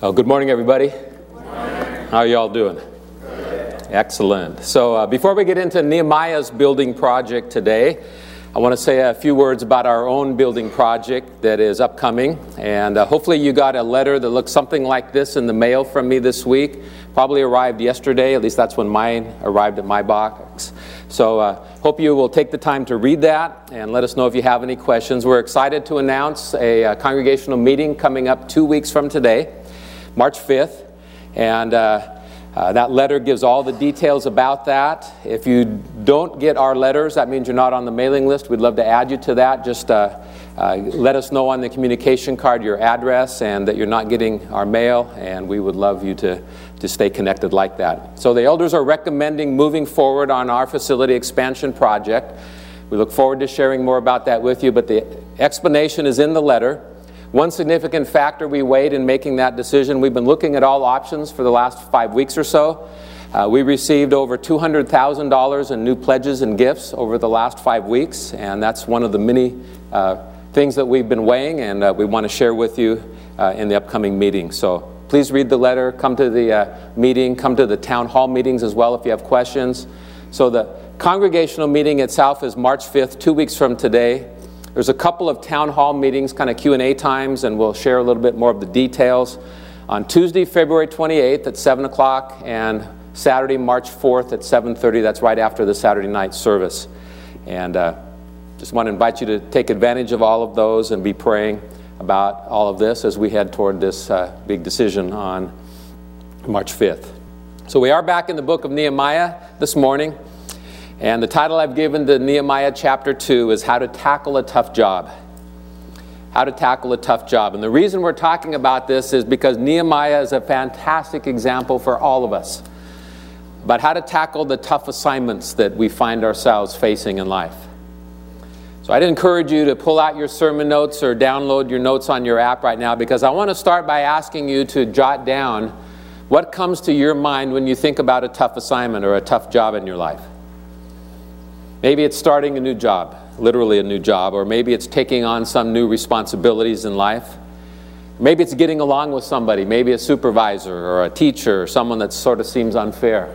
Oh, good morning, everybody. How are you all doing? Excellent. So, uh, before we get into Nehemiah's building project today, I want to say a few words about our own building project that is upcoming. And uh, hopefully, you got a letter that looks something like this in the mail from me this week. Probably arrived yesterday, at least that's when mine arrived at my box. So, uh, hope you will take the time to read that and let us know if you have any questions. We're excited to announce a, a uh, congregational meeting coming up two weeks from today. March 5th. And uh, uh, that letter gives all the details about that. If you don't get our letters, that means you're not on the mailing list. We'd love to add you to that. Just uh, uh, let us know on the communication card your address and that you're not getting our mail, and we would love you to, to stay connected like that. So, the elders are recommending moving forward on our facility expansion project. We look forward to sharing more about that with you, but the explanation is in the letter. One significant factor we weighed in making that decision, we've been looking at all options for the last five weeks or so. Uh, we received over $200,000 in new pledges and gifts over the last five weeks, and that's one of the many uh, things that we've been weighing and uh, we want to share with you uh, in the upcoming meeting. So please read the letter, come to the uh, meeting, come to the town hall meetings as well if you have questions. So the congregational meeting itself is March 5th, two weeks from today. There's a couple of town hall meetings, kind of Q&A times, and we'll share a little bit more of the details. On Tuesday, February 28th at 7 o'clock, and Saturday, March 4th at 7.30. That's right after the Saturday night service. And uh, just want to invite you to take advantage of all of those and be praying about all of this as we head toward this uh, big decision on March 5th. So we are back in the book of Nehemiah this morning. And the title I've given to Nehemiah chapter 2 is How to Tackle a Tough Job. How to Tackle a Tough Job. And the reason we're talking about this is because Nehemiah is a fantastic example for all of us about how to tackle the tough assignments that we find ourselves facing in life. So I'd encourage you to pull out your sermon notes or download your notes on your app right now because I want to start by asking you to jot down what comes to your mind when you think about a tough assignment or a tough job in your life. Maybe it's starting a new job, literally a new job, or maybe it's taking on some new responsibilities in life. Maybe it's getting along with somebody, maybe a supervisor or a teacher or someone that sort of seems unfair.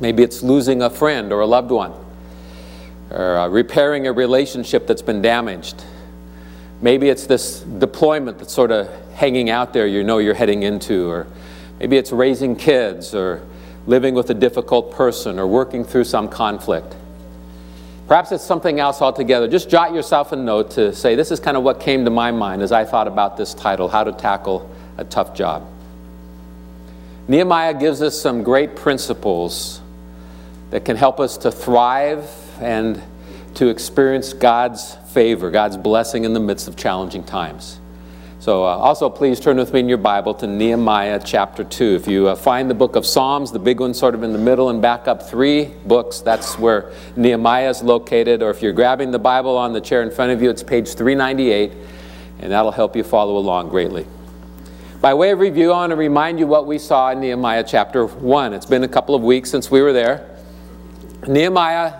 Maybe it's losing a friend or a loved one, or uh, repairing a relationship that's been damaged. Maybe it's this deployment that's sort of hanging out there you know you're heading into, or maybe it's raising kids, or living with a difficult person, or working through some conflict. Perhaps it's something else altogether. Just jot yourself a note to say, this is kind of what came to my mind as I thought about this title How to Tackle a Tough Job. Nehemiah gives us some great principles that can help us to thrive and to experience God's favor, God's blessing in the midst of challenging times. So, uh, also, please turn with me in your Bible to Nehemiah chapter 2. If you uh, find the book of Psalms, the big one sort of in the middle, and back up three books, that's where Nehemiah is located. Or if you're grabbing the Bible on the chair in front of you, it's page 398, and that'll help you follow along greatly. By way of review, I want to remind you what we saw in Nehemiah chapter 1. It's been a couple of weeks since we were there. Nehemiah,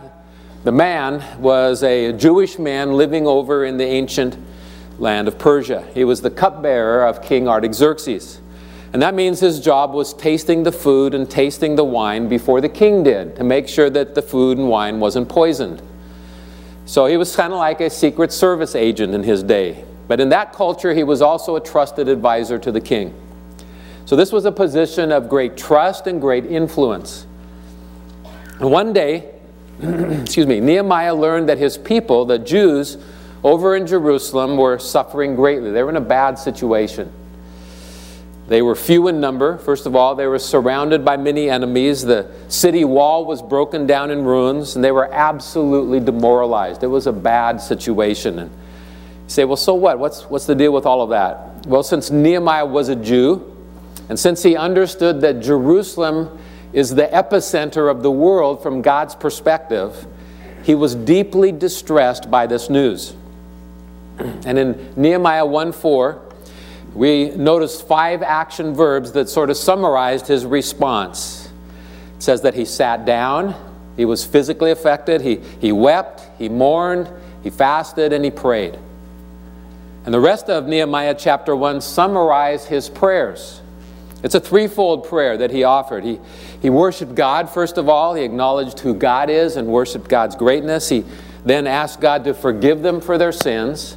the man, was a Jewish man living over in the ancient land of Persia. He was the cupbearer of King Artaxerxes. And that means his job was tasting the food and tasting the wine before the king did to make sure that the food and wine wasn't poisoned. So he was kind of like a secret service agent in his day. But in that culture, he was also a trusted advisor to the king. So this was a position of great trust and great influence. And one day, excuse me, Nehemiah learned that his people, the Jews, over in Jerusalem were suffering greatly. They were in a bad situation. They were few in number. First of all, they were surrounded by many enemies. The city wall was broken down in ruins, and they were absolutely demoralized. It was a bad situation. And you say, well, so what? What's, what's the deal with all of that? Well, since Nehemiah was a Jew, and since he understood that Jerusalem is the epicenter of the world from God's perspective, he was deeply distressed by this news. And in Nehemiah 1 4, we notice five action verbs that sort of summarized his response. It says that he sat down, he was physically affected, he, he wept, he mourned, he fasted, and he prayed. And the rest of Nehemiah chapter 1 summarize his prayers. It's a threefold prayer that he offered. He, he worshiped God, first of all. He acknowledged who God is and worshiped God's greatness. He then asked God to forgive them for their sins.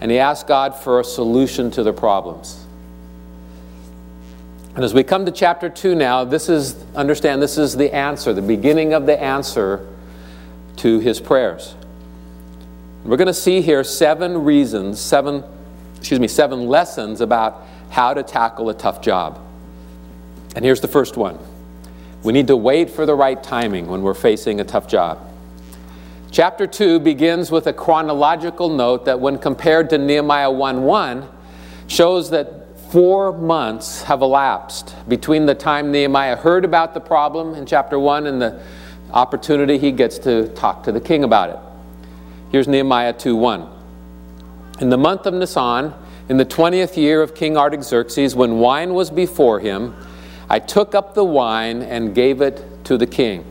And he asked God for a solution to their problems. And as we come to chapter 2 now, this is, understand, this is the answer, the beginning of the answer to his prayers. We're going to see here seven reasons, seven, excuse me, seven lessons about how to tackle a tough job. And here's the first one. We need to wait for the right timing when we're facing a tough job. Chapter 2 begins with a chronological note that when compared to Nehemiah 1:1 shows that 4 months have elapsed between the time Nehemiah heard about the problem in chapter 1 and the opportunity he gets to talk to the king about it. Here's Nehemiah 2:1. In the month of Nisan, in the 20th year of King Artaxerxes, when wine was before him, I took up the wine and gave it to the king.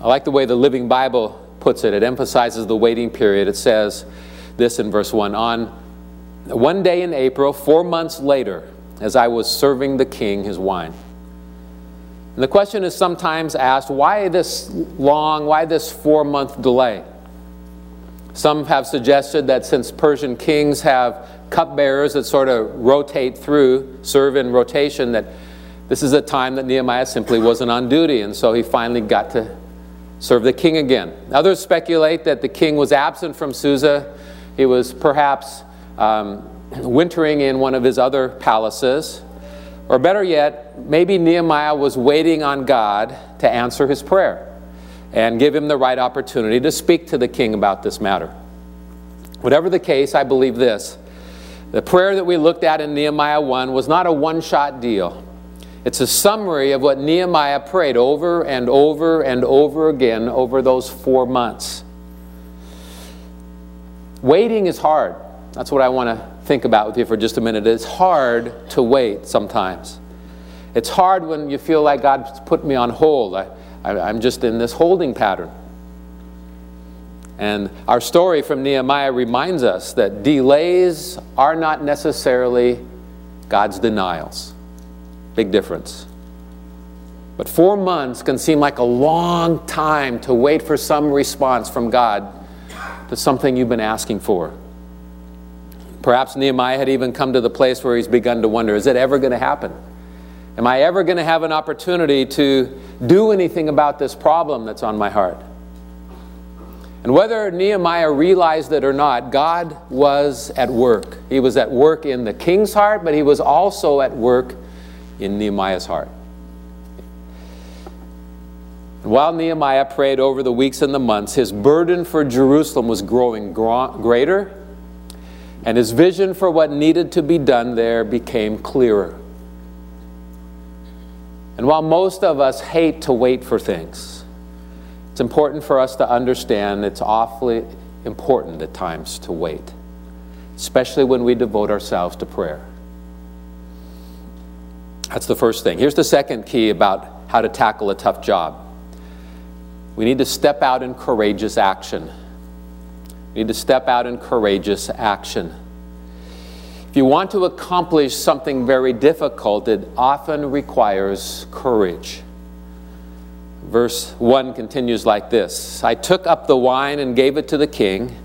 I like the way the Living Bible puts it. It emphasizes the waiting period. It says this in verse 1 On one day in April, four months later, as I was serving the king his wine. And the question is sometimes asked why this long, why this four month delay? Some have suggested that since Persian kings have cupbearers that sort of rotate through, serve in rotation, that this is a time that Nehemiah simply wasn't on duty, and so he finally got to serve the king again. Others speculate that the king was absent from Susa. He was perhaps um, wintering in one of his other palaces. Or better yet, maybe Nehemiah was waiting on God to answer his prayer and give him the right opportunity to speak to the king about this matter. Whatever the case, I believe this. The prayer that we looked at in Nehemiah 1 was not a one shot deal. It's a summary of what Nehemiah prayed over and over and over again over those four months. Waiting is hard. That's what I want to think about with you for just a minute. It's hard to wait sometimes. It's hard when you feel like God's put me on hold. I, I'm just in this holding pattern. And our story from Nehemiah reminds us that delays are not necessarily God's denials. Big difference. But four months can seem like a long time to wait for some response from God to something you've been asking for. Perhaps Nehemiah had even come to the place where he's begun to wonder is it ever going to happen? Am I ever going to have an opportunity to do anything about this problem that's on my heart? And whether Nehemiah realized it or not, God was at work. He was at work in the king's heart, but he was also at work in Nehemiah's heart. While Nehemiah prayed over the weeks and the months, his burden for Jerusalem was growing greater, and his vision for what needed to be done there became clearer. And while most of us hate to wait for things, it's important for us to understand it's awfully important at times to wait, especially when we devote ourselves to prayer. That's the first thing. Here's the second key about how to tackle a tough job. We need to step out in courageous action. We need to step out in courageous action. If you want to accomplish something very difficult, it often requires courage. Verse 1 continues like this I took up the wine and gave it to the king.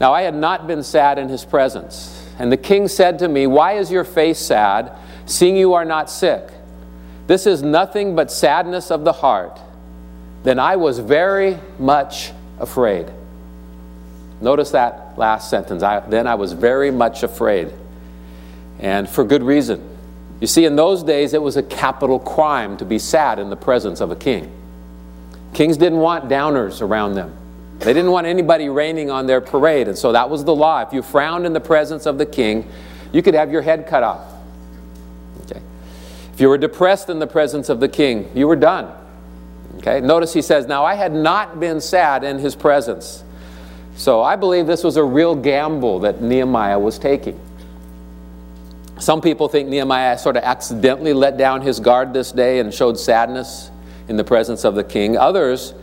Now I had not been sad in his presence. And the king said to me, Why is your face sad, seeing you are not sick? This is nothing but sadness of the heart. Then I was very much afraid. Notice that last sentence. I, then I was very much afraid and for good reason. You see, in those days, it was a capital crime to be sad in the presence of a king. Kings didn't want downers around them. They didn't want anybody raining on their parade, and so that was the law. If you frowned in the presence of the king, you could have your head cut off. Okay. If you were depressed in the presence of the king, you were done. Okay. Notice he says, Now I had not been sad in his presence. So I believe this was a real gamble that Nehemiah was taking. Some people think Nehemiah sort of accidentally let down his guard this day and showed sadness in the presence of the king. Others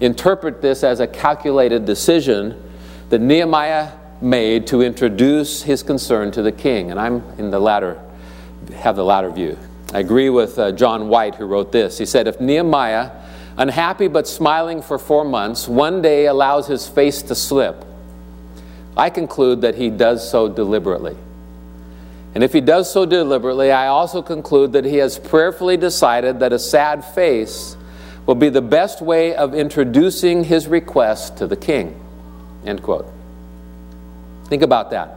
interpret this as a calculated decision that Nehemiah made to introduce his concern to the king. And I'm in the latter, have the latter view. I agree with uh, John White, who wrote this. He said, If Nehemiah, unhappy but smiling for four months, one day allows his face to slip, I conclude that he does so deliberately. And if he does so deliberately, I also conclude that he has prayerfully decided that a sad face will be the best way of introducing his request to the king. End quote. Think about that.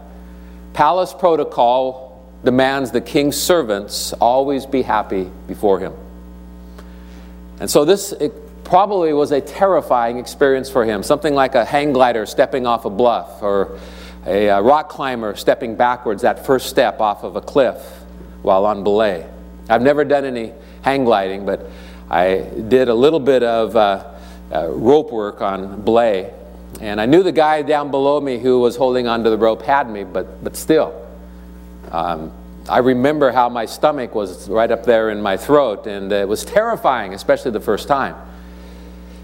Palace protocol demands the king's servants always be happy before him. And so this probably was a terrifying experience for him, something like a hang glider stepping off a bluff or a, a rock climber stepping backwards that first step off of a cliff while on belay. I've never done any hang gliding, but I did a little bit of uh, uh, rope work on belay. And I knew the guy down below me who was holding onto the rope had me, but, but still. Um, I remember how my stomach was right up there in my throat, and it was terrifying, especially the first time.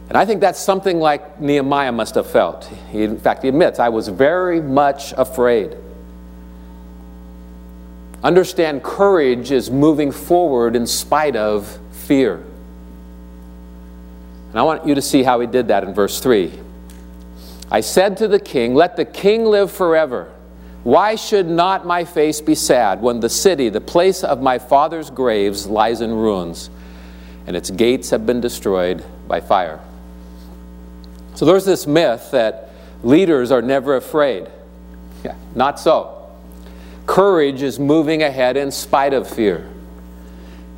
And I think that's something like Nehemiah must have felt. He, in fact, he admits, I was very much afraid. Understand courage is moving forward in spite of fear. And I want you to see how he did that in verse 3. I said to the king, Let the king live forever. Why should not my face be sad when the city, the place of my father's graves, lies in ruins, and its gates have been destroyed by fire? So there's this myth that leaders are never afraid. Yeah, not so. Courage is moving ahead in spite of fear.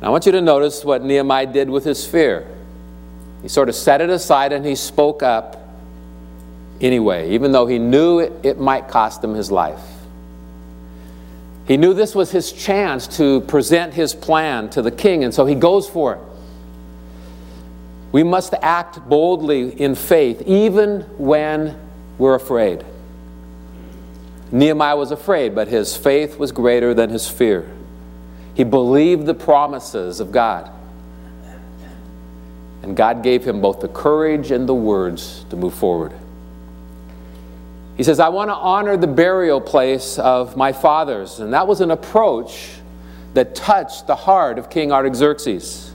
I want you to notice what Nehemiah did with his fear. He sort of set it aside and he spoke up anyway, even though he knew it, it might cost him his life. He knew this was his chance to present his plan to the king, and so he goes for it. We must act boldly in faith, even when we're afraid. Nehemiah was afraid, but his faith was greater than his fear. He believed the promises of God. And God gave him both the courage and the words to move forward. He says, I want to honor the burial place of my fathers. And that was an approach that touched the heart of King Artaxerxes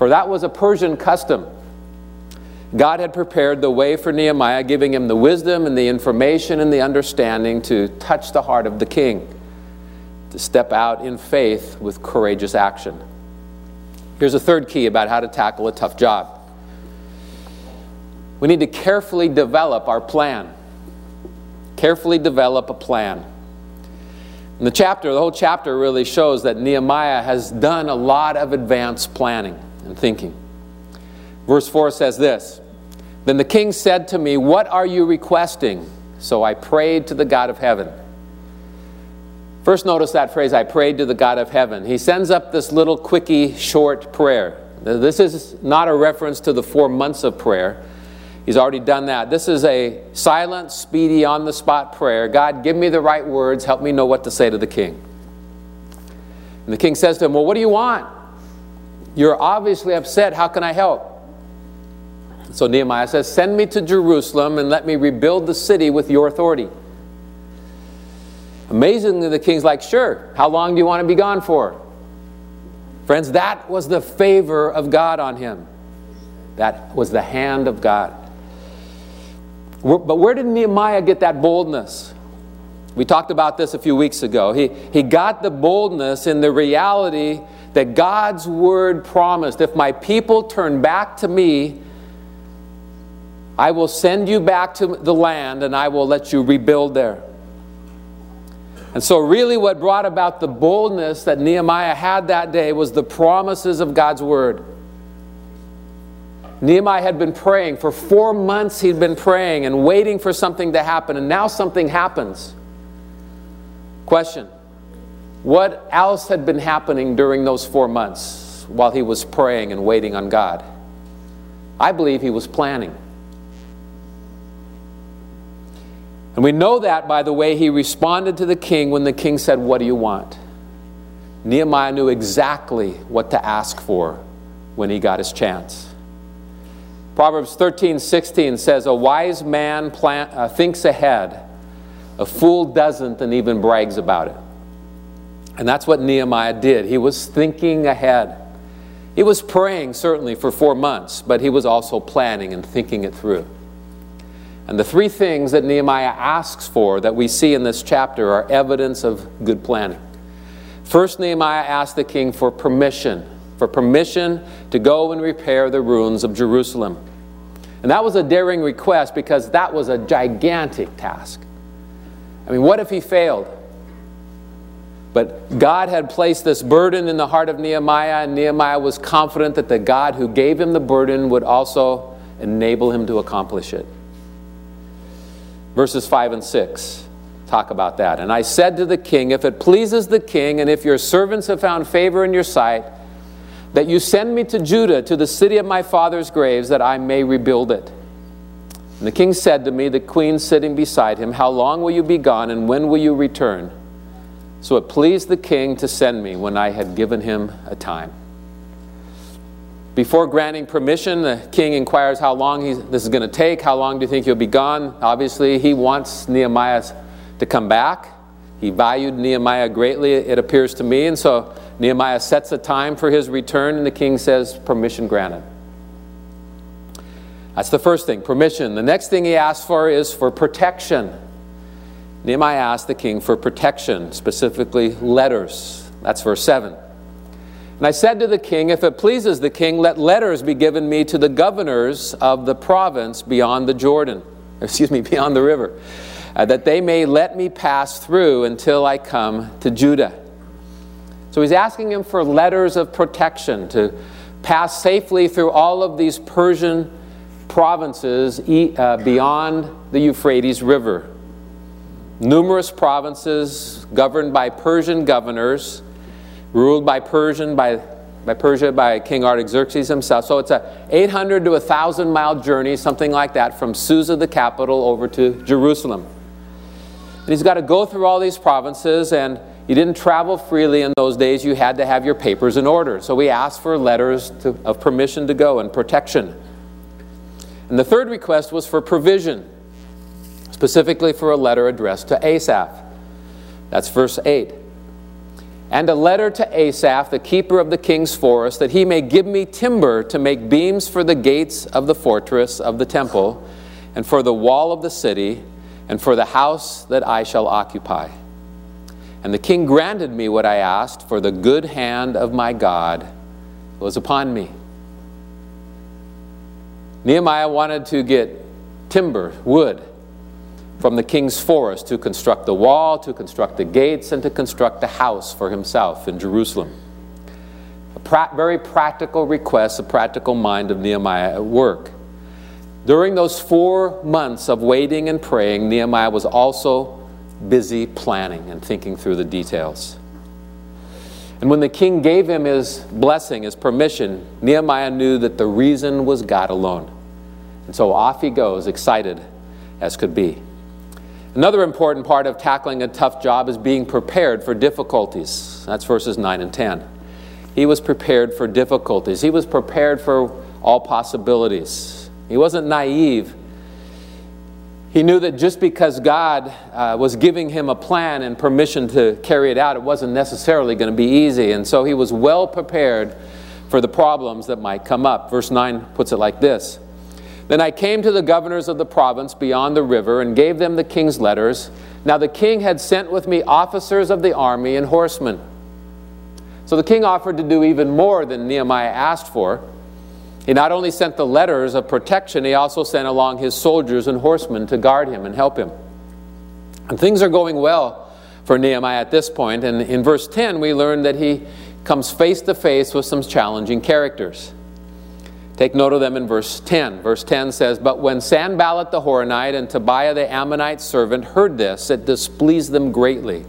for that was a Persian custom. God had prepared the way for Nehemiah, giving him the wisdom and the information and the understanding to touch the heart of the king, to step out in faith with courageous action. Here's a third key about how to tackle a tough job. We need to carefully develop our plan. Carefully develop a plan. In the chapter, the whole chapter really shows that Nehemiah has done a lot of advanced planning and thinking. Verse 4 says this Then the king said to me, What are you requesting? So I prayed to the God of heaven. First, notice that phrase, I prayed to the God of heaven. He sends up this little quickie, short prayer. This is not a reference to the four months of prayer. He's already done that. This is a silent, speedy, on the spot prayer. God, give me the right words. Help me know what to say to the king. And the king says to him, Well, what do you want? You're obviously upset. How can I help? So Nehemiah says, Send me to Jerusalem and let me rebuild the city with your authority. Amazingly, the king's like, Sure. How long do you want to be gone for? Friends, that was the favor of God on him. That was the hand of God. But where did Nehemiah get that boldness? We talked about this a few weeks ago. He, he got the boldness in the reality that God's word promised if my people turn back to me, I will send you back to the land and I will let you rebuild there. And so, really, what brought about the boldness that Nehemiah had that day was the promises of God's word. Nehemiah had been praying. For four months, he'd been praying and waiting for something to happen, and now something happens. Question what else had been happening during those four months while he was praying and waiting on God? I believe he was planning. And we know that by the way he responded to the king when the king said, What do you want? Nehemiah knew exactly what to ask for when he got his chance. Proverbs 13 16 says, A wise man plan, uh, thinks ahead A fool doesn't and even brags about it. And that's what Nehemiah did. He was thinking ahead. He was praying, certainly, for four months, but he was also planning and thinking it through. And the three things that Nehemiah asks for that we see in this chapter are evidence of good planning. First, Nehemiah asked the king for permission, for permission to go and repair the ruins of Jerusalem. And that was a daring request because that was a gigantic task. I mean, what if he failed? But God had placed this burden in the heart of Nehemiah, and Nehemiah was confident that the God who gave him the burden would also enable him to accomplish it. Verses 5 and 6 talk about that. And I said to the king, If it pleases the king, and if your servants have found favor in your sight, that you send me to Judah, to the city of my father's graves, that I may rebuild it. And the king said to me, the queen sitting beside him, How long will you be gone, and when will you return? So it pleased the king to send me when I had given him a time. Before granting permission, the king inquires how long this is going to take. How long do you think you'll be gone? Obviously, he wants Nehemiah to come back. He valued Nehemiah greatly, it appears to me. And so Nehemiah sets a time for his return, and the king says, Permission granted. That's the first thing, permission. The next thing he asks for is for protection. Nehemiah asked the king for protection, specifically letters. That's verse 7. And I said to the king, If it pleases the king, let letters be given me to the governors of the province beyond the Jordan, excuse me, beyond the river, uh, that they may let me pass through until I come to Judah. So he's asking him for letters of protection to pass safely through all of these Persian provinces uh, beyond the Euphrates River. Numerous provinces governed by Persian governors ruled by Persian by by Persia by King Artaxerxes himself. So it's a 800 to 1,000 mile journey, something like that, from Susa, the capital, over to Jerusalem. And he's got to go through all these provinces, and you didn't travel freely in those days. You had to have your papers in order. So we asked for letters to, of permission to go and protection. And the third request was for provision, specifically for a letter addressed to Asaph. That's verse 8 and a letter to Asaph, the keeper of the king's forest, that he may give me timber to make beams for the gates of the fortress of the temple, and for the wall of the city, and for the house that I shall occupy. And the king granted me what I asked, for the good hand of my God was upon me. Nehemiah wanted to get timber, wood, from the king's forest to construct the wall, to construct the gates, and to construct a house for himself in Jerusalem. A pra- very practical request, a practical mind of Nehemiah at work. During those four months of waiting and praying, Nehemiah was also busy planning and thinking through the details. And when the king gave him his blessing, his permission, Nehemiah knew that the reason was God alone. And so off he goes, excited as could be. Another important part of tackling a tough job is being prepared for difficulties. That's verses 9 and 10. He was prepared for difficulties, he was prepared for all possibilities. He wasn't naive. He knew that just because God uh, was giving him a plan and permission to carry it out, it wasn't necessarily going to be easy. And so he was well prepared for the problems that might come up. Verse 9 puts it like this then I came to the governors of the province beyond the river and gave them the king's letters. Now the king had sent with me officers of the army and horsemen. So the king offered to do even more than Nehemiah asked for. He not only sent the letters of protection, he also sent along his soldiers and horsemen to guard him and help him. And things are going well for Nehemiah at this point. And in verse 10, we learn that he comes face to face with some challenging characters. Take note of them in verse 10. Verse 10 says, But when Sanballat the Horonite and Tobiah the Ammonite servant heard this, it displeased them greatly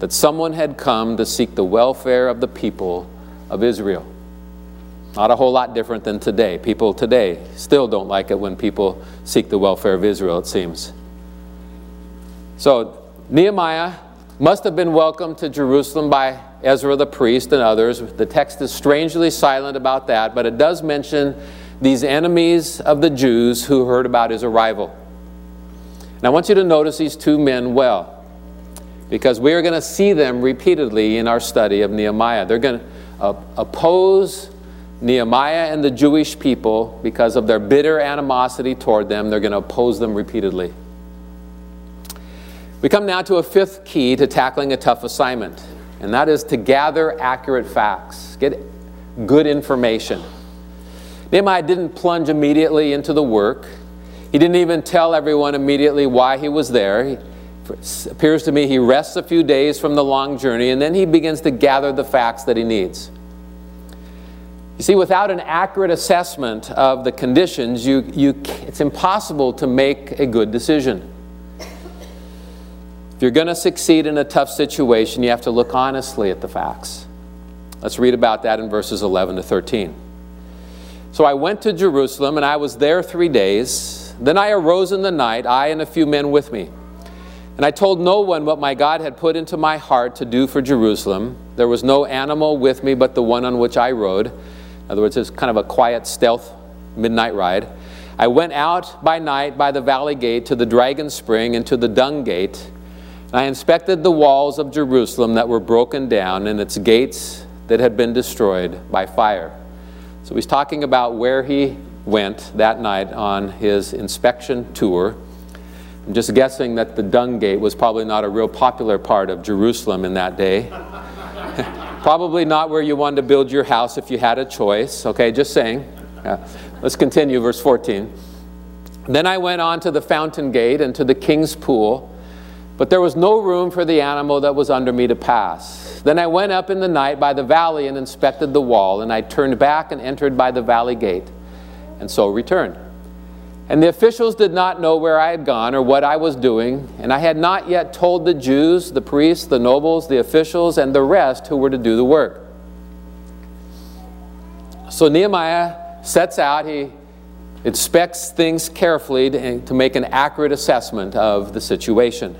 that someone had come to seek the welfare of the people of Israel. Not a whole lot different than today. People today still don't like it when people seek the welfare of Israel, it seems. So, Nehemiah must have been welcomed to Jerusalem by Ezra the priest and others. The text is strangely silent about that, but it does mention these enemies of the Jews who heard about his arrival. And I want you to notice these two men well, because we are going to see them repeatedly in our study of Nehemiah. They're going to uh, oppose Nehemiah and the Jewish people because of their bitter animosity toward them. They're going to oppose them repeatedly. We come now to a fifth key to tackling a tough assignment, and that is to gather accurate facts, get good information. Nehemiah didn't plunge immediately into the work. He didn't even tell everyone immediately why he was there. He, appears to me he rests a few days from the long journey and then he begins to gather the facts that he needs. You see, without an accurate assessment of the conditions, you, you, it's impossible to make a good decision. If you're going to succeed in a tough situation, you have to look honestly at the facts. Let's read about that in verses 11 to 13. So I went to Jerusalem, and I was there three days. Then I arose in the night, I and a few men with me. And I told no one what my God had put into my heart to do for Jerusalem. There was no animal with me but the one on which I rode. In other words, it's kind of a quiet, stealth midnight ride. I went out by night by the valley gate to the dragon spring and to the dung gate. I inspected the walls of Jerusalem that were broken down and its gates that had been destroyed by fire. So he's talking about where he went that night on his inspection tour. I'm just guessing that the dung gate was probably not a real popular part of Jerusalem in that day. probably not where you wanted to build your house if you had a choice. Okay, just saying. Yeah. Let's continue, verse 14. Then I went on to the fountain gate and to the king's pool. But there was no room for the animal that was under me to pass. Then I went up in the night by the valley and inspected the wall, and I turned back and entered by the valley gate, and so returned. And the officials did not know where I had gone or what I was doing, and I had not yet told the Jews, the priests, the nobles, the officials, and the rest who were to do the work. So Nehemiah sets out, he inspects things carefully to, make an accurate assessment of the situation.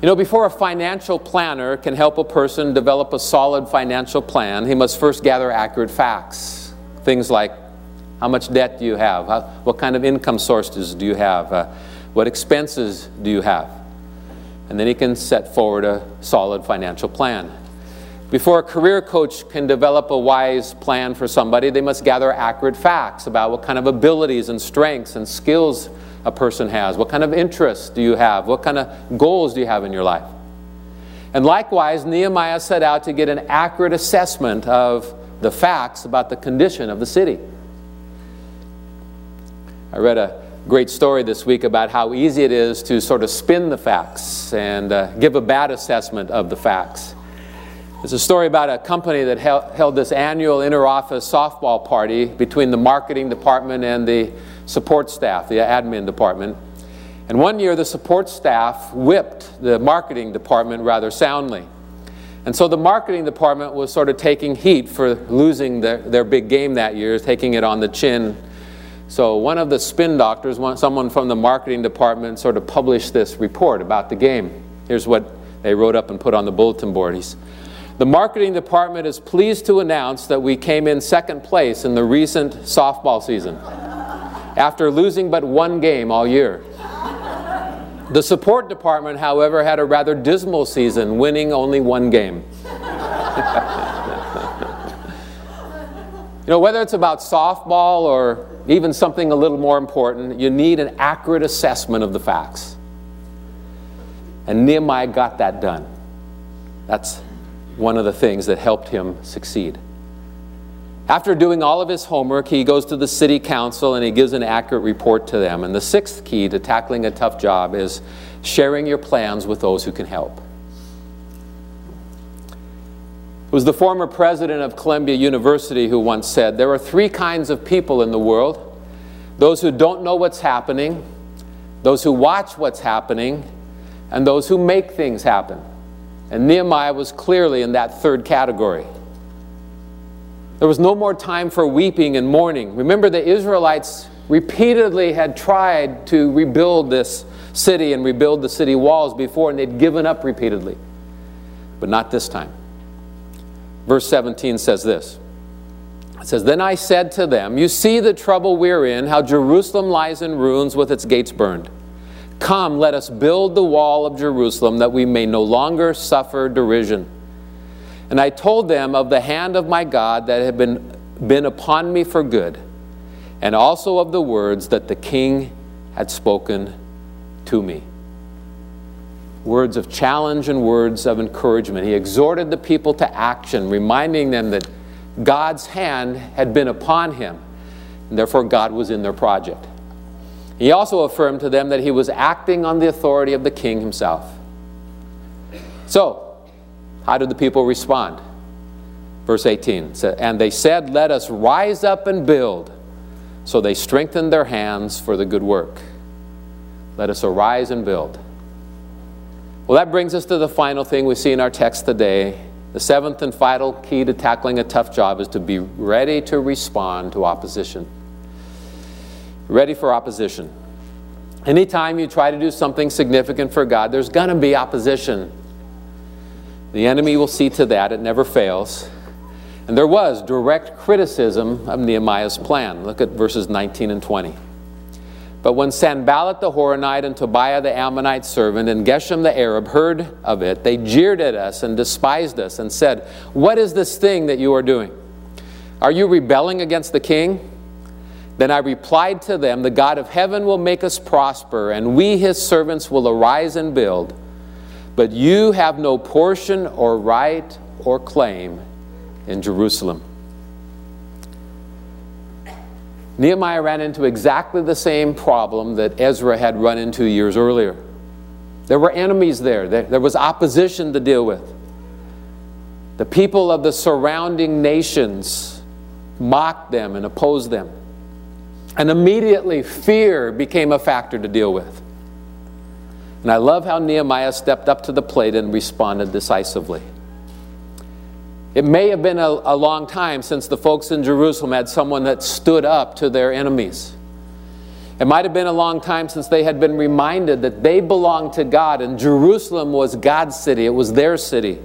You know, before a financial planner can help a person develop a solid financial plan, he must first gather accurate facts. Things like how much debt do you have? How, what kind of income sources do you have? Uh, what expenses do you have? And then he can set forward a solid financial plan. Before a career coach can develop a wise plan for somebody, they must gather accurate facts about what kind of abilities and strengths and skills a person has? What kind of interests do you have? What kind of goals do you have in your life? And likewise, Nehemiah set out to get an accurate assessment of the facts about the condition of the city. I read a great story this week about how easy it is to sort of spin the facts and uh, give a bad assessment of the facts. It's a story about a company that held, this annual inter-office softball party between the marketing department and the support staff, the admin department. And one year, the support staff whipped the marketing department rather soundly. And so the marketing department was sort of taking heat for losing their, their big game that year, taking it on the chin. So one of the spin doctors, one, someone from the marketing department, sort of published this report about the game. Here's what they wrote up and put on the bulletin board. He's, the marketing department is pleased to announce that we came in second place in the recent softball season after losing but one game all year. The support department, however, had a rather dismal season, winning only one game. you know, whether it's about softball or even something a little more important, you need an accurate assessment of the facts. And Nehemiah got that done. That's one of the things that helped him succeed. After doing all of his homework, he goes to the city council and he gives an accurate report to them. And the sixth key to tackling a tough job is sharing your plans with those who can help. It was the former president of Columbia University who once said, There are three kinds of people in the world those who don't know what's happening, those who watch what's happening, and those who make things happen. And Nehemiah was clearly in that third category. There was no more time for weeping and mourning. Remember, the Israelites repeatedly had tried to rebuild this city and rebuild the city walls before, and they'd given up repeatedly. But not this time. Verse 17 says this It says, Then I said to them, You see the trouble we're in, how Jerusalem lies in ruins with its gates burned. Come, let us build the wall of Jerusalem that we may no longer suffer derision. And I told them of the hand of my God that had been, been upon me for good, and also of the words that the king had spoken to me. Words of challenge and words of encouragement. He exhorted the people to action, reminding them that God's hand had been upon him, and therefore God was in their project. He also affirmed to them that he was acting on the authority of the king himself. So, how did the people respond? Verse 18 And they said, Let us rise up and build. So they strengthened their hands for the good work. Let us arise and build. Well, that brings us to the final thing we see in our text today. The seventh and final key to tackling a tough job is to be ready to respond to opposition ready for opposition. Anytime you try to do something significant for God, there's going to be opposition. The enemy will see to that, it never fails. And there was direct criticism of Nehemiah's plan. Look at verses 19 and 20. But when Sanballat the Horonite and Tobiah the Ammonite servant and Geshem the Arab heard of it, they jeered at us and despised us and said, What is this thing that you are doing? Are you rebelling against the king? Then I replied to them, The God of heaven will make us prosper, and we, his servants, will arise and build. But you have no portion or right or claim in Jerusalem. Nehemiah ran into exactly the same problem that Ezra had run into years earlier. There were enemies there, there, was opposition to deal with. The people of the surrounding nations mocked them and opposed them. And immediately fear became a factor to deal with. And I love how Nehemiah stepped up to the plate and responded decisively. It may have been a, a, long time since the folks in Jerusalem had someone that stood up to their enemies. It might have been a long time since they had been reminded that they belonged to God and Jerusalem was God's city, it was their city.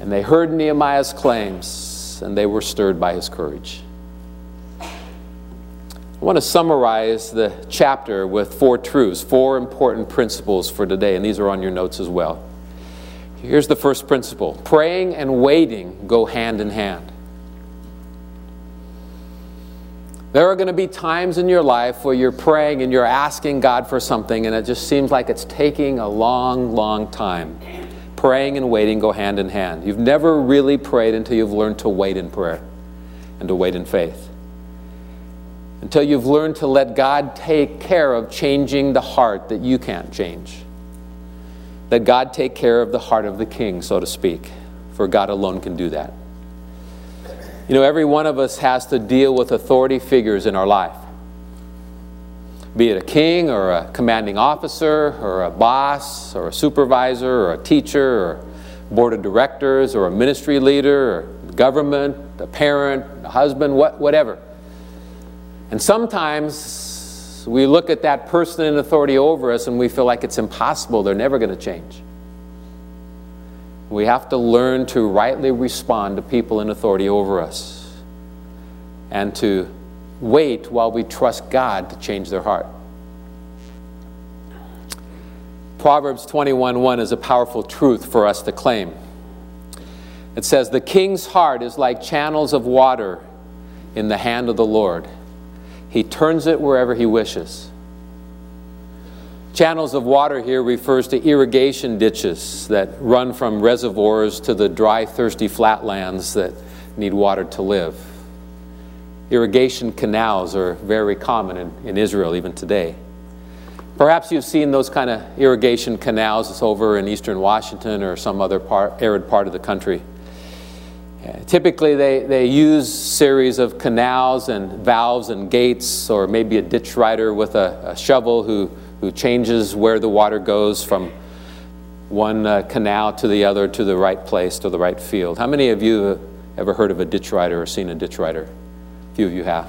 And they heard Nehemiah's claims and they were stirred by his courage. I want to summarize the chapter with four truths, four important principles for today, and these are on your notes as well. Here's the first principle praying and waiting go hand in hand. There are going to be times in your life where you're praying and you're asking God for something, and it just seems like it's taking a long, long time. Praying and waiting go hand in hand. You've never really prayed until you've learned to wait in prayer and to wait in faith until you've learned to let God take care of changing the heart that you can't change. Let God take care of the heart of the king, so to speak, for God alone can do that. You know, every one of us has to deal with authority figures in our life. Be it a king or a commanding officer or a boss or a supervisor or a teacher or board of directors or a ministry leader or government, a parent, a husband, what, whatever. And sometimes we look at that person in authority over us and we feel like it's impossible, they're never going to change. We have to learn to rightly respond to people in authority over us and to wait while we trust God to change their heart. Proverbs 21:1 is a powerful truth for us to claim. It says, The king's heart is like channels of water in the hand of the Lord. He turns it wherever He wishes. Channels of water here refers to irrigation ditches that run from reservoirs to the dry, thirsty flatlands that need water to live. Irrigation canals are very common in, in Israel even today. Perhaps you've seen those kind of irrigation canals over in eastern Washington or some other part, arid part of the country. Typically, they, they use series of canals and valves and gates, or maybe a ditch rider with a, a shovel who, who changes where the water goes from one uh, canal to the other to the right place, to the right field. How many of you have ever heard of a ditch rider or seen a ditch rider? A few of you have.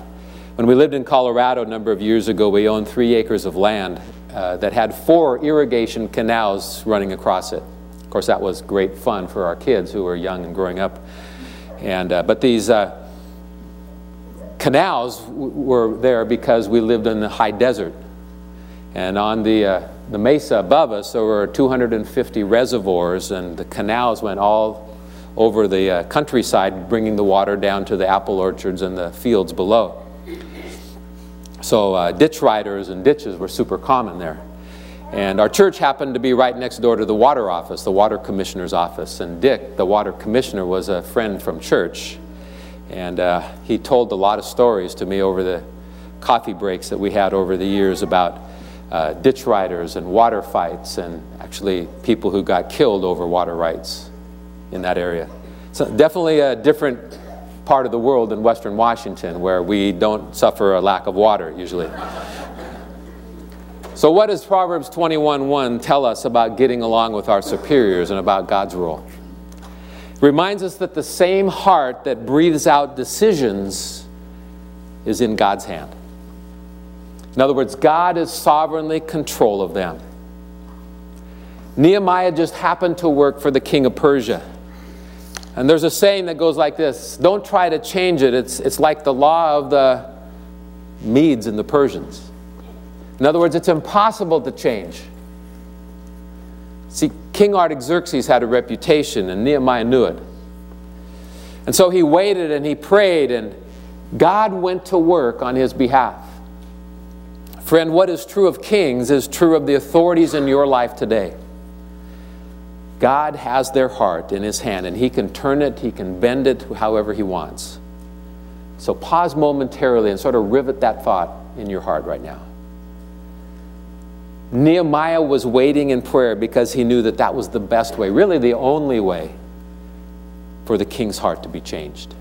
When we lived in Colorado a number of years ago, we owned three acres of land uh, that had four irrigation canals running across it. Of course, that was great fun for our kids who were young and growing up And, uh, but these uh, canals w- were there because we lived in the high desert. And on the, uh, the mesa above us, there were 250 reservoirs, and the canals went all over the uh, countryside, bringing the water down to the apple orchards and the fields below. So uh, ditch riders and ditches were super common there. And our church happened to be right next door to the water office, the water commissioner's office. And Dick, the water commissioner, was a friend from church. And uh, he told a lot of stories to me over the coffee breaks that we had over the years about uh, ditch riders and water fights, and actually people who got killed over water rights in that area. So, definitely a different part of the world than Western Washington, where we don't suffer a lack of water usually. So, what does Proverbs 21:1 tell us about getting along with our superiors and about God's rule? It reminds us that the same heart that breathes out decisions is in God's hand. In other words, God is sovereignly control of them. Nehemiah just happened to work for the king of Persia. And there's a saying that goes like this don't try to change it. It's, it's like the law of the Medes and the Persians. In other words, it's impossible to change. See, King Artaxerxes had a reputation, and Nehemiah knew it. And so he waited and he prayed, and God went to work on his behalf. Friend, what is true of kings is true of the authorities in your life today. God has their heart in his hand, and he can turn it, he can bend it however he wants. So pause momentarily and sort of rivet that thought in your heart right now. Nehemiah was waiting in prayer because he knew that that was the best way, really the only way for the king's heart to be changed.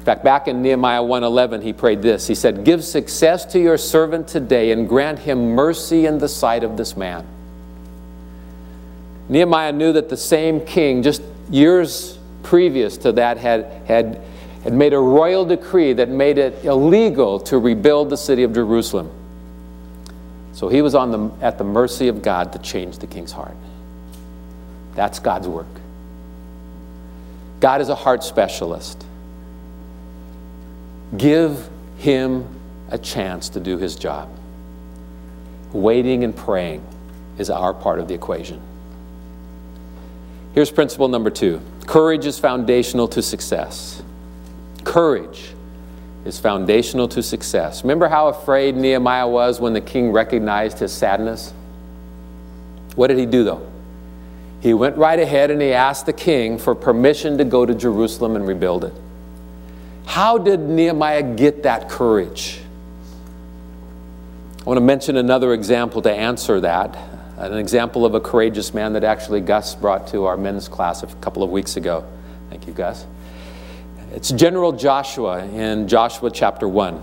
In fact, back in Nehemiah 1:11, he prayed this. He said, "Give success to your servant today and grant him mercy in the sight of this man." Nehemiah knew that the same king, just years previous to that, had, had, had made a royal decree that made it illegal to rebuild the city of Jerusalem. So he was on the, at the mercy of God to change the king's heart. That's God's work. God is a heart specialist. Give him a chance to do his job. Waiting and praying is our part of the equation. Here's principle number two courage is foundational to success. Courage is foundational to success. Remember how afraid Nehemiah was when the king recognized his sadness? What did he do though? He went right ahead and he asked the king for permission to go to Jerusalem and rebuild it. How did Nehemiah get that courage? I want to mention another example to answer that an example of a courageous man that actually Gus brought to our men's class a couple of weeks ago. Thank you, Gus. It's General Joshua in Joshua chapter 1.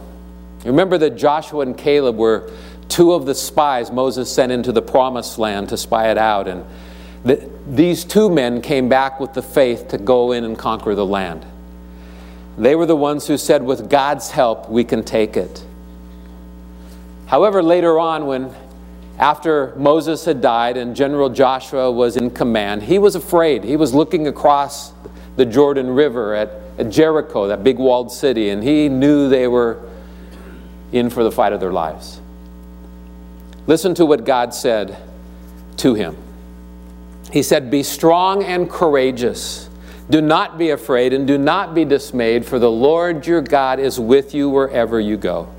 Remember that Joshua and Caleb were two of the spies Moses sent into the promised land to spy it out. And the, these two men came back with the faith to go in and conquer the land. They were the ones who said, with God's help, we can take it. However, later on, when after Moses had died and General Joshua was in command, he was afraid. He was looking across the Jordan River at, at, Jericho, that big walled city, and he knew they were in for the fight of their lives. Listen to what God said to him. He said, Be strong and courageous. Do not be afraid and do not be dismayed, for the Lord your God is with you wherever you go.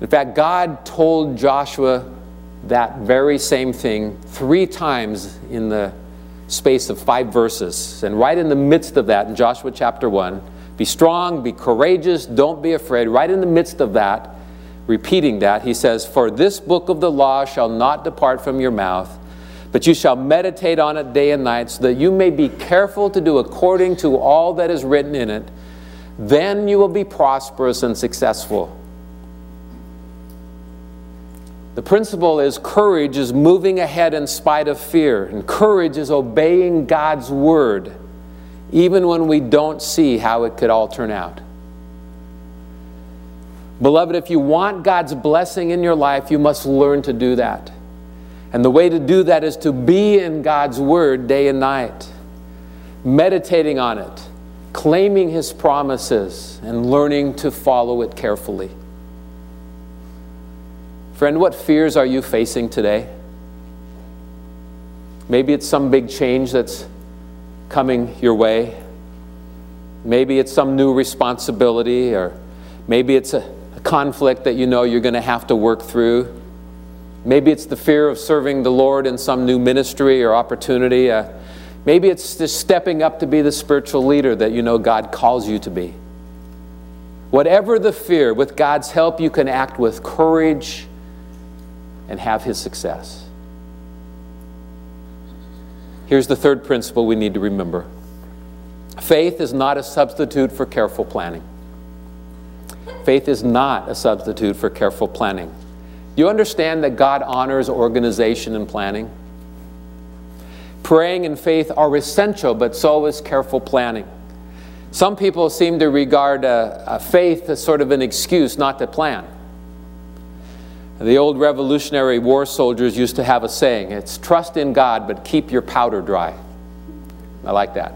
In fact, God told Joshua that very same thing three times in the space of five verses. And right in the midst of that, in Joshua chapter 1, be strong, be courageous, don't be afraid. Right in the midst of that, repeating that, he says, For this book of the law shall not depart from your mouth, but you shall meditate on it day and night, so that you may be careful to do according to all that is written in it. Then you will be prosperous and successful. The principle is courage is moving ahead in spite of fear, and courage is obeying God's word, even when we don't see how it could all turn out. Beloved, if you want God's blessing in your life, you must learn to do that. And the way to do that is to be in God's Word day and night. meditating on it, claiming His promises, and learning to follow it carefully. Friend, what fears are you facing today? Maybe it's some big change that's coming your way. Maybe it's some new responsibility, or maybe it's a, a conflict that you know you're going to have to work through. Maybe it's the fear of serving the Lord in some new ministry or opportunity. Uh, maybe it's just stepping up to be the spiritual leader that you know God calls you to be. Whatever the fear, with God's help, you can act with courage and have His success. Here's the third principle we need to remember faith is not a substitute for careful planning. Faith is not a substitute for careful planning. You understand that God honors organization and planning? Praying and faith are essential, but so is careful planning. Some people seem to regard a, a faith as sort of an excuse not to plan. The old Revolutionary War soldiers used to have a saying it's trust in God, but keep your powder dry. I like that.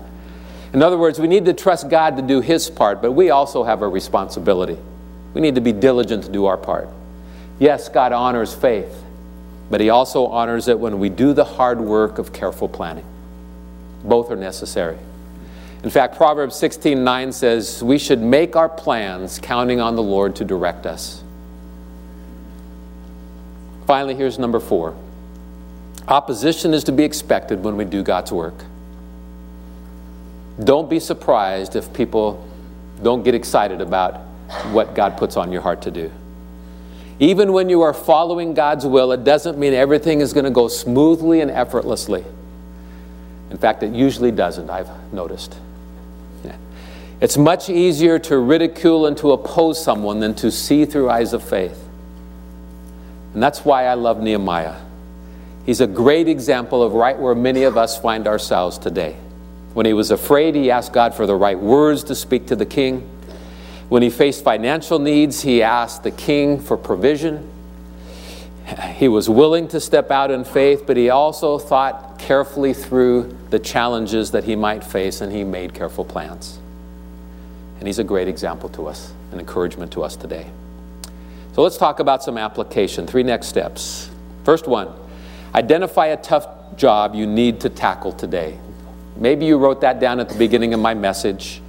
In other words, we need to trust God to do His part, but we also have a responsibility. We need to be diligent to do our part. Yes, God honors faith, but He also honors it when we do the hard work of careful planning. Both are necessary. In fact, Proverbs 16:9 says, "We should make our plans counting on the Lord to direct us." Finally, here's number 4. Opposition is to be expected when we do God's work. Don't be surprised if people don't get excited about what God puts on your heart to do. Even when you are following God's will, it doesn't mean everything is going to go smoothly and effortlessly. In fact, it usually doesn't, I've noticed. Yeah. It's much easier to ridicule and to oppose someone than to see through eyes of faith. And that's why I love Nehemiah. He's a great example of right where many of us find ourselves today. When he was afraid, he asked God for the right words to speak to the king. When he faced financial needs, he asked the king for provision. He was willing to step out in faith, but he also thought carefully through the challenges that he might face and he made careful plans. And he's a great example to us, an encouragement to us today. So let's talk about some application. Three next steps. First one identify a tough job you need to tackle today. Maybe you wrote that down at the beginning of my message.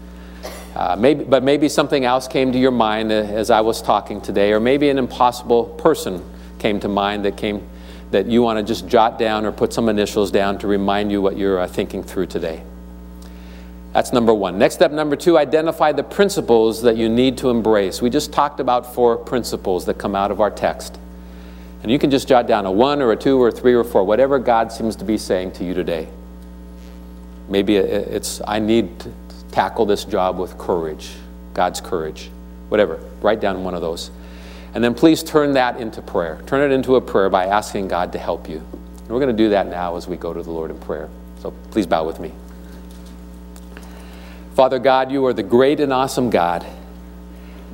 Uh, maybe, but maybe something else came to your mind as I was talking today, or maybe an impossible person came to mind that came that you want to just jot down or put some initials down to remind you what you're uh, thinking through today. That's number one. Next step, number two, identify the principles that you need to embrace. We just talked about four principles that come out of our text. And you can just jot down a one or a two or a three or four, whatever God seems to be saying to you today. Maybe it's, I need to tackle this job with courage, God's courage, whatever. Write down one of those. And then please turn that into prayer. Turn it into a prayer by asking God to help you. And we're going to do that now as we go to the Lord in prayer. So please bow with me. Father God, you are the great and awesome God.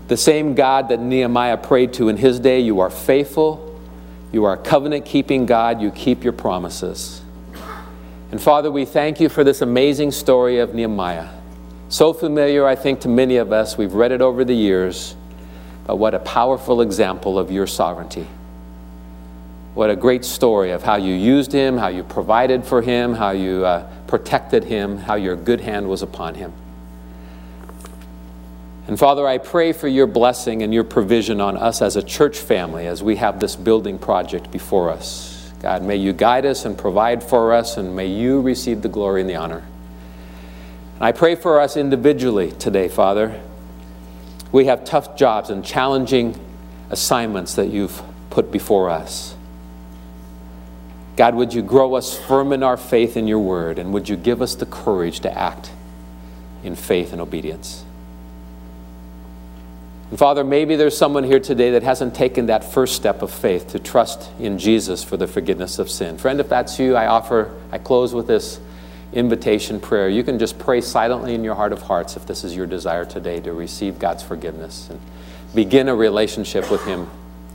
The same God that Nehemiah prayed to in his day. You are faithful. You are a covenant keeping God. You keep your promises. And Father, we thank you for this amazing story of Nehemiah. So familiar, I think, to many of us. We've read it over the years. But what a powerful example of your sovereignty. What a great story of how you used him, how you provided for him, how you uh, protected him, how your good hand was upon him. And Father, I pray for your blessing and your provision on us as a church family as we have this building project before us. God, may you guide us and provide for us, and may you receive the glory and the honor. I pray for us individually today, Father. We have tough jobs and challenging assignments that you've put before us. God, would you grow us firm in our faith in your word, and would you give us the courage to act in faith and obedience? And Father, maybe there's someone here today that hasn't taken that first step of faith to trust in Jesus for the forgiveness of sin. Friend, if that's you, I offer, I close with this invitation prayer. You can just pray silently in your heart of hearts if this is your desire today to receive God's forgiveness and begin a relationship with Him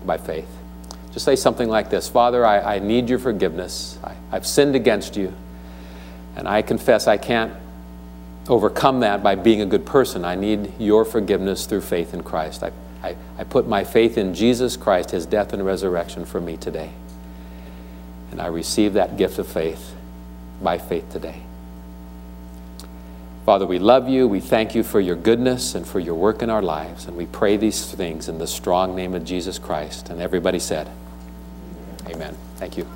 by faith. Just say something like this Father, I, I need your forgiveness. I, I've sinned against you, and I confess I can't overcome that by being a good person. I need your forgiveness through faith in Christ. I, I, I put my faith in Jesus Christ, his death and resurrection for me today. And I receive that gift of faith by faith today. Father, we love you. We thank you for your goodness and for your work in our lives. And we pray these things in the strong name of Jesus Christ. And everybody said, Amen. Thank you.